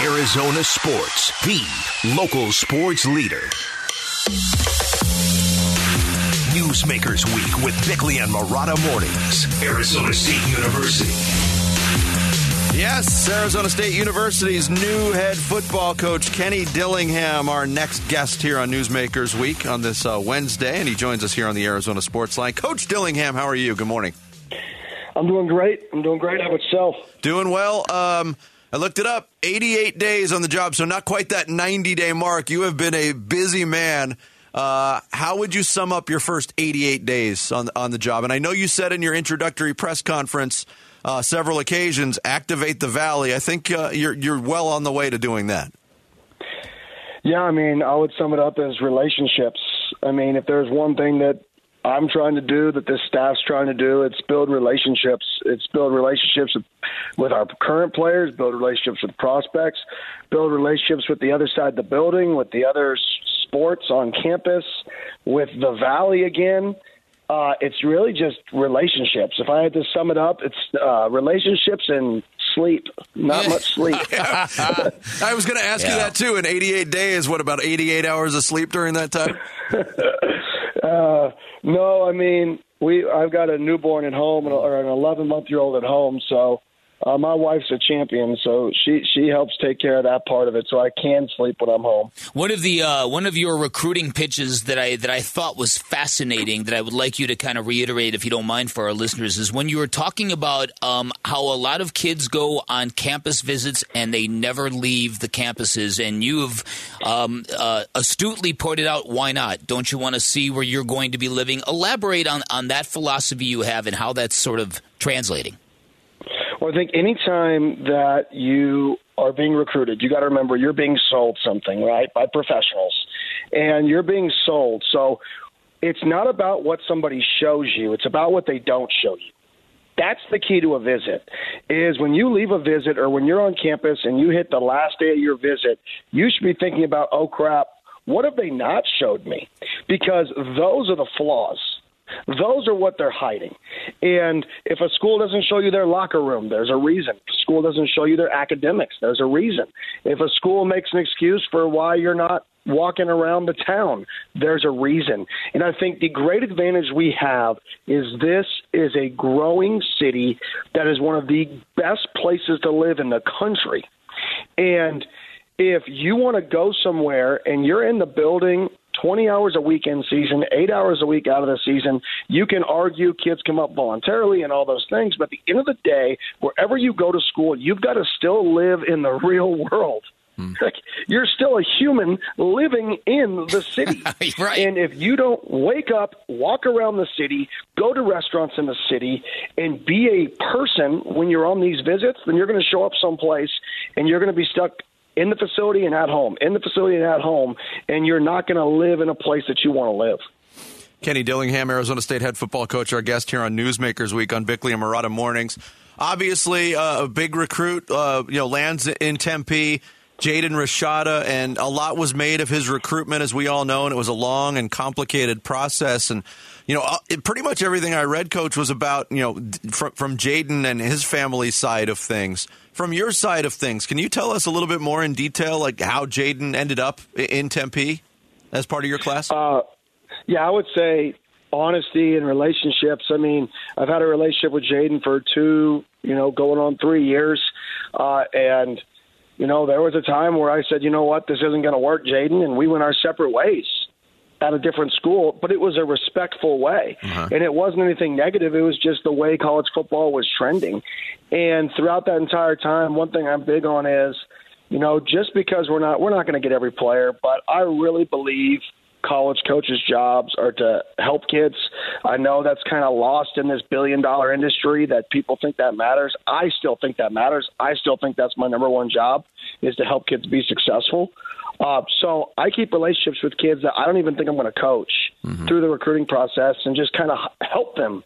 Arizona Sports, the local sports leader. Newsmakers Week with Bickley and Marotta Mornings. Arizona State University. Yes, Arizona State University's new head football coach, Kenny Dillingham, our next guest here on Newsmakers Week on this uh, Wednesday, and he joins us here on the Arizona Sports Line. Coach Dillingham, how are you? Good morning. I'm doing great. I'm doing great. How about yourself? Doing well. Um, I looked it up 88 days on the job, so not quite that 90 day mark. You have been a busy man. Uh, how would you sum up your first 88 days on, on the job? And I know you said in your introductory press conference uh, several occasions, activate the valley. I think uh, you're, you're well on the way to doing that. Yeah, I mean, I would sum it up as relationships. I mean, if there's one thing that I'm trying to do, that this staff's trying to do. It's build relationships. It's build relationships with, with our current players, build relationships with prospects, build relationships with the other side of the building, with the other sports on campus, with the Valley again. Uh, it's really just relationships. If I had to sum it up, it's uh, relationships and sleep. Not much sleep. I was going to ask yeah. you that too. In 88 days, what about 88 hours of sleep during that time? uh, no, I mean we. I've got a newborn at home or an 11 month year old at home, so uh, my wife's a champion, so she she helps take care of that part of it, so I can sleep when I'm home. One of the uh, one of your recruiting pitches that I that I thought was fascinating that I would like you to kind of reiterate, if you don't mind, for our listeners, is when you were talking about um, how a lot of kids go on campus visits and they never leave the campuses, and you've um, uh, astutely pointed out why not? Don't you want to see where you're going to be living? Elaborate on on that philosophy you have and how that's sort of translating. Well, I think anytime that you are being recruited, you got to remember you're being sold something, right, by professionals, and you're being sold. So it's not about what somebody shows you; it's about what they don't show you. That's the key to a visit. Is when you leave a visit or when you're on campus and you hit the last day of your visit, you should be thinking about, oh crap, what have they not showed me? Because those are the flaws those are what they're hiding. And if a school doesn't show you their locker room, there's a reason. If a school doesn't show you their academics, there's a reason. If a school makes an excuse for why you're not walking around the town, there's a reason. And I think the great advantage we have is this is a growing city that is one of the best places to live in the country. And if you want to go somewhere and you're in the building 20 hours a week in season, eight hours a week out of the season. You can argue kids come up voluntarily and all those things, but at the end of the day, wherever you go to school, you've got to still live in the real world. Hmm. Like you're still a human living in the city. right. And if you don't wake up, walk around the city, go to restaurants in the city, and be a person when you're on these visits, then you're going to show up someplace and you're going to be stuck in the facility and at home, in the facility and at home, and you're not going to live in a place that you want to live. Kenny Dillingham, Arizona State head football coach, our guest here on Newsmakers Week on Bickley and Marotta Mornings. Obviously, uh, a big recruit, uh, you know, lands in Tempe. Jaden Rashada, and a lot was made of his recruitment, as we all know, and it was a long and complicated process. And you know, uh, it, pretty much everything I read, Coach, was about you know from, from Jaden and his family side of things. From your side of things, can you tell us a little bit more in detail, like how Jaden ended up in Tempe as part of your class? Uh, yeah, I would say honesty and relationships. I mean, I've had a relationship with Jaden for two, you know, going on three years, uh, and you know, there was a time where I said, you know what, this isn't going to work, Jaden, and we went our separate ways at a different school, but it was a respectful way. Uh-huh. And it wasn't anything negative. It was just the way college football was trending. And throughout that entire time, one thing I'm big on is, you know, just because we're not we're not going to get every player, but I really believe college coaches' jobs are to help kids. I know that's kind of lost in this billion dollar industry that people think that matters. I still think that matters. I still think that's my number one job is to help kids be successful. Uh, so I keep relationships with kids that I don't even think I'm going to coach mm-hmm. through the recruiting process and just kind of help them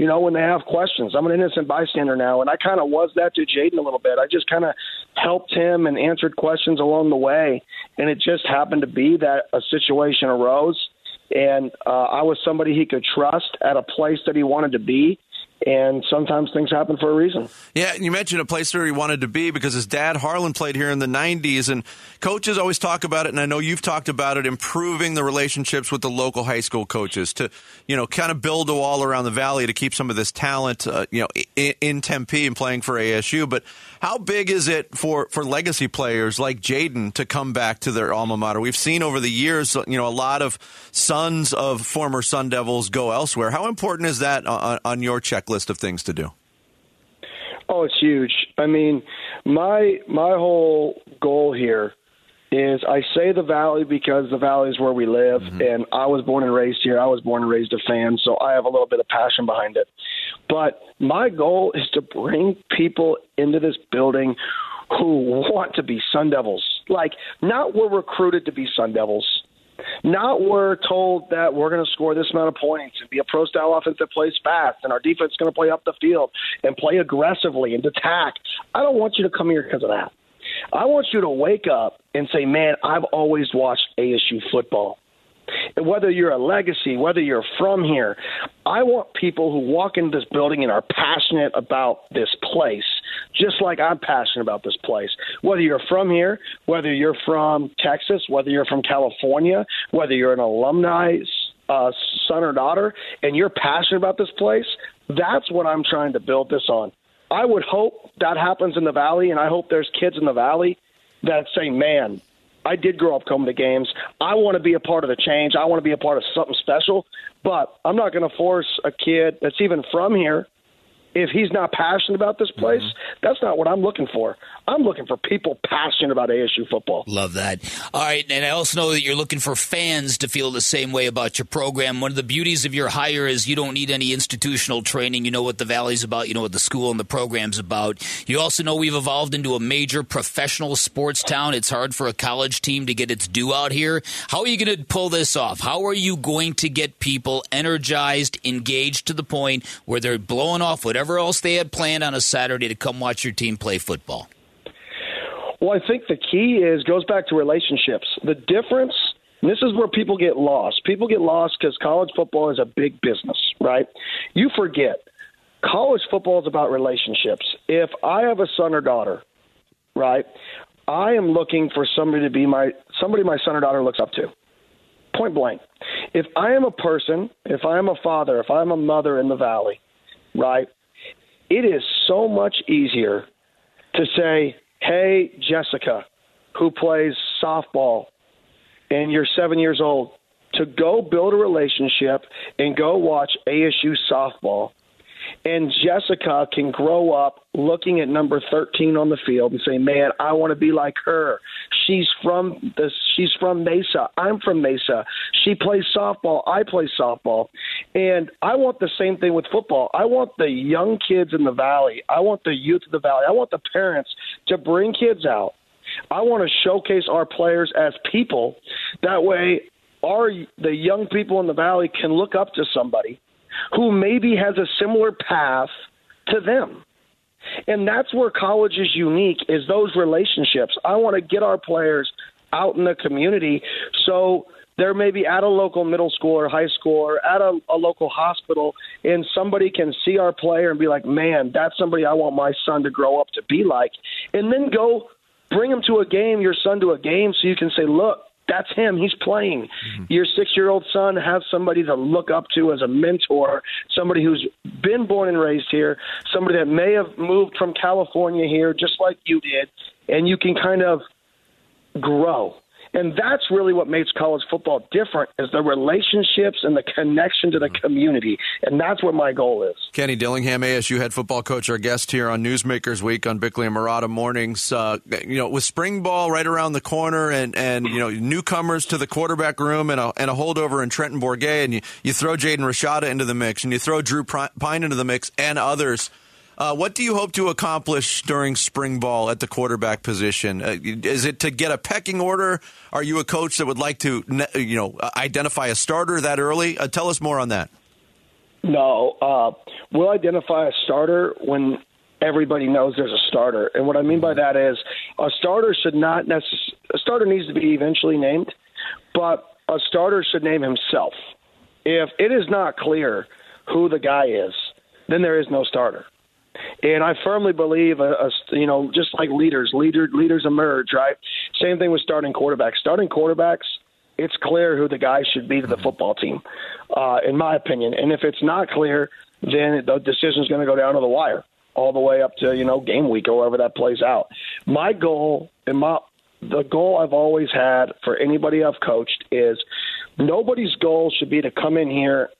you know, when they have questions. I'm an innocent bystander now, and I kind of was that to Jaden a little bit. I just kind of helped him and answered questions along the way, and it just happened to be that a situation arose, and uh, I was somebody he could trust at a place that he wanted to be, and sometimes things happen for a reason. Yeah, and you mentioned a place where he wanted to be because his dad Harlan played here in the '90s, and coaches always talk about it, and I know you've talked about it, improving the relationships with the local high school coaches to, you know, kind of build a wall around the valley to keep some of this talent, uh, you know, in, in Tempe and playing for ASU. But how big is it for for legacy players like Jaden to come back to their alma mater? We've seen over the years, you know, a lot of sons of former Sun Devils go elsewhere. How important is that on, on your checklist of things to do? Oh, it's huge. I mean, my my whole goal here is I say the valley because the valley is where we live mm-hmm. and I was born and raised here. I was born and raised a fan, so I have a little bit of passion behind it. But my goal is to bring people into this building who want to be Sun Devils. Like not we're recruited to be Sun Devils. Not we're told that we're going to score this amount of points and be a pro style offense that plays fast and our defense is going to play up the field and play aggressively and attack. I don't want you to come here because of that. I want you to wake up and say, man, I've always watched ASU football. Whether you're a legacy, whether you're from here, I want people who walk into this building and are passionate about this place, just like I'm passionate about this place. Whether you're from here, whether you're from Texas, whether you're from California, whether you're an alumni uh, son or daughter, and you're passionate about this place, that's what I'm trying to build this on. I would hope that happens in the Valley, and I hope there's kids in the Valley that say, man, I did grow up coming to games. I want to be a part of the change. I want to be a part of something special. But I'm not going to force a kid that's even from here if he's not passionate about this place, mm-hmm. that's not what I'm looking for. I'm looking for people passionate about ASU football. Love that. All right, and I also know that you're looking for fans to feel the same way about your program. One of the beauties of your hire is you don't need any institutional training. You know what the Valley's about, you know what the school and the program's about. You also know we've evolved into a major professional sports town. It's hard for a college team to get its due out here. How are you going to pull this off? How are you going to get people energized, engaged to the point where they're blowing off whatever whatever else they had planned on a Saturday to come watch your team play football? Well, I think the key is goes back to relationships. The difference, this is where people get lost. People get lost because college football is a big business, right? You forget college football is about relationships. If I have a son or daughter, right, I am looking for somebody to be my somebody my son or daughter looks up to. Point blank. If I am a person, if I am a father, if I'm a mother in the valley, right, it is so much easier to say, hey, Jessica, who plays softball, and you're seven years old, to go build a relationship and go watch ASU softball and Jessica can grow up looking at number 13 on the field and say, "Man, I want to be like her. She's from the she's from Mesa. I'm from Mesa. She plays softball. I play softball." And I want the same thing with football. I want the young kids in the valley. I want the youth of the valley. I want the parents to bring kids out. I want to showcase our players as people. That way our the young people in the valley can look up to somebody who maybe has a similar path to them. And that's where college is unique is those relationships. I want to get our players out in the community so they're maybe at a local middle school or high school or at a, a local hospital and somebody can see our player and be like, man, that's somebody I want my son to grow up to be like. And then go bring him to a game, your son to a game, so you can say, look, that's him. He's playing. Mm-hmm. Your six year old son has somebody to look up to as a mentor, somebody who's been born and raised here, somebody that may have moved from California here, just like you did, and you can kind of grow. And that's really what makes college football different is the relationships and the connection to the community. And that's what my goal is. Kenny Dillingham, ASU head football coach, our guest here on Newsmakers Week on Bickley and Marotta Mornings. Uh, you know, with spring ball right around the corner and, and you know, newcomers to the quarterback room and a, and a holdover in Trenton Bourguet, and you, you throw Jaden Rashada into the mix and you throw Drew Pyne into the mix and others – uh, what do you hope to accomplish during spring ball at the quarterback position? Uh, is it to get a pecking order? Are you a coach that would like to, you know, identify a starter that early? Uh, tell us more on that. No, uh, we'll identify a starter when everybody knows there's a starter, and what I mean by that is a starter should not necessarily. A starter needs to be eventually named, but a starter should name himself. If it is not clear who the guy is, then there is no starter. And I firmly believe, a, a, you know, just like leaders, leader, leaders emerge, right? Same thing with starting quarterbacks. Starting quarterbacks, it's clear who the guy should be to the football team, uh, in my opinion. And if it's not clear, then the decision is going to go down to the wire all the way up to you know game week or wherever that plays out. My goal and my the goal I've always had for anybody I've coached is nobody's goal should be to come in here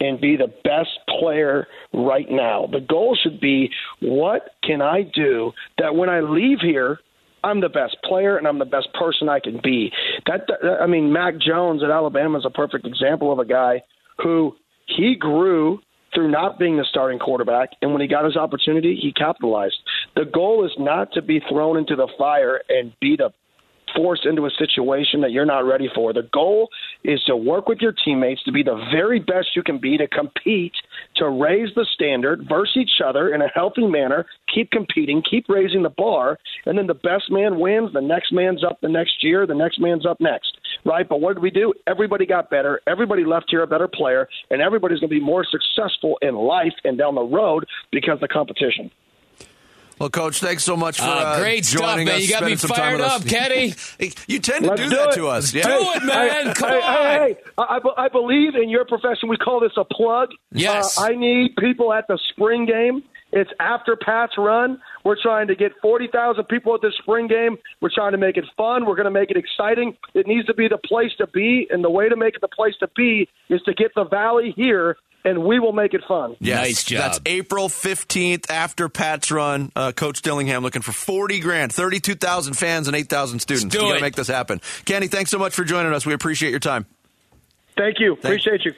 and be the best player right now. The goal should be what can I do that when I leave here, I'm the best player and I'm the best person I can be. That, I mean, Mac Jones at Alabama is a perfect example of a guy who he grew through not being the starting quarterback, and when he got his opportunity, he capitalized. The goal is not to be thrown into the fire and be the forced into a situation that you're not ready for. The goal is to work with your teammates to be the very best you can be to compete, to raise the standard versus each other in a healthy manner, keep competing, keep raising the bar, and then the best man wins, the next man's up the next year, the next man's up next. Right? But what did we do? Everybody got better, everybody left here a better player, and everybody's going to be more successful in life and down the road because of the competition. Well, Coach, thanks so much for uh, uh, great stuff, man. You got me fired up, Kenny. you tend to Let's do, do that to us. Yeah. Do it, man. Come hey, on. Hey, hey, I, I believe in your profession. We call this a plug. Yes. Uh, I need people at the spring game. It's after Pat's run. We're trying to get 40,000 people at the spring game. We're trying to make it fun. We're going to make it exciting. It needs to be the place to be, and the way to make it the place to be is to get the Valley here and we will make it fun. Yes, nice job. That's April 15th after Pat's run. Uh, Coach Dillingham looking for 40 grand, 32,000 fans, and 8,000 students. We're going to make this happen. Kenny, thanks so much for joining us. We appreciate your time. Thank you. Thank- Appreciate you.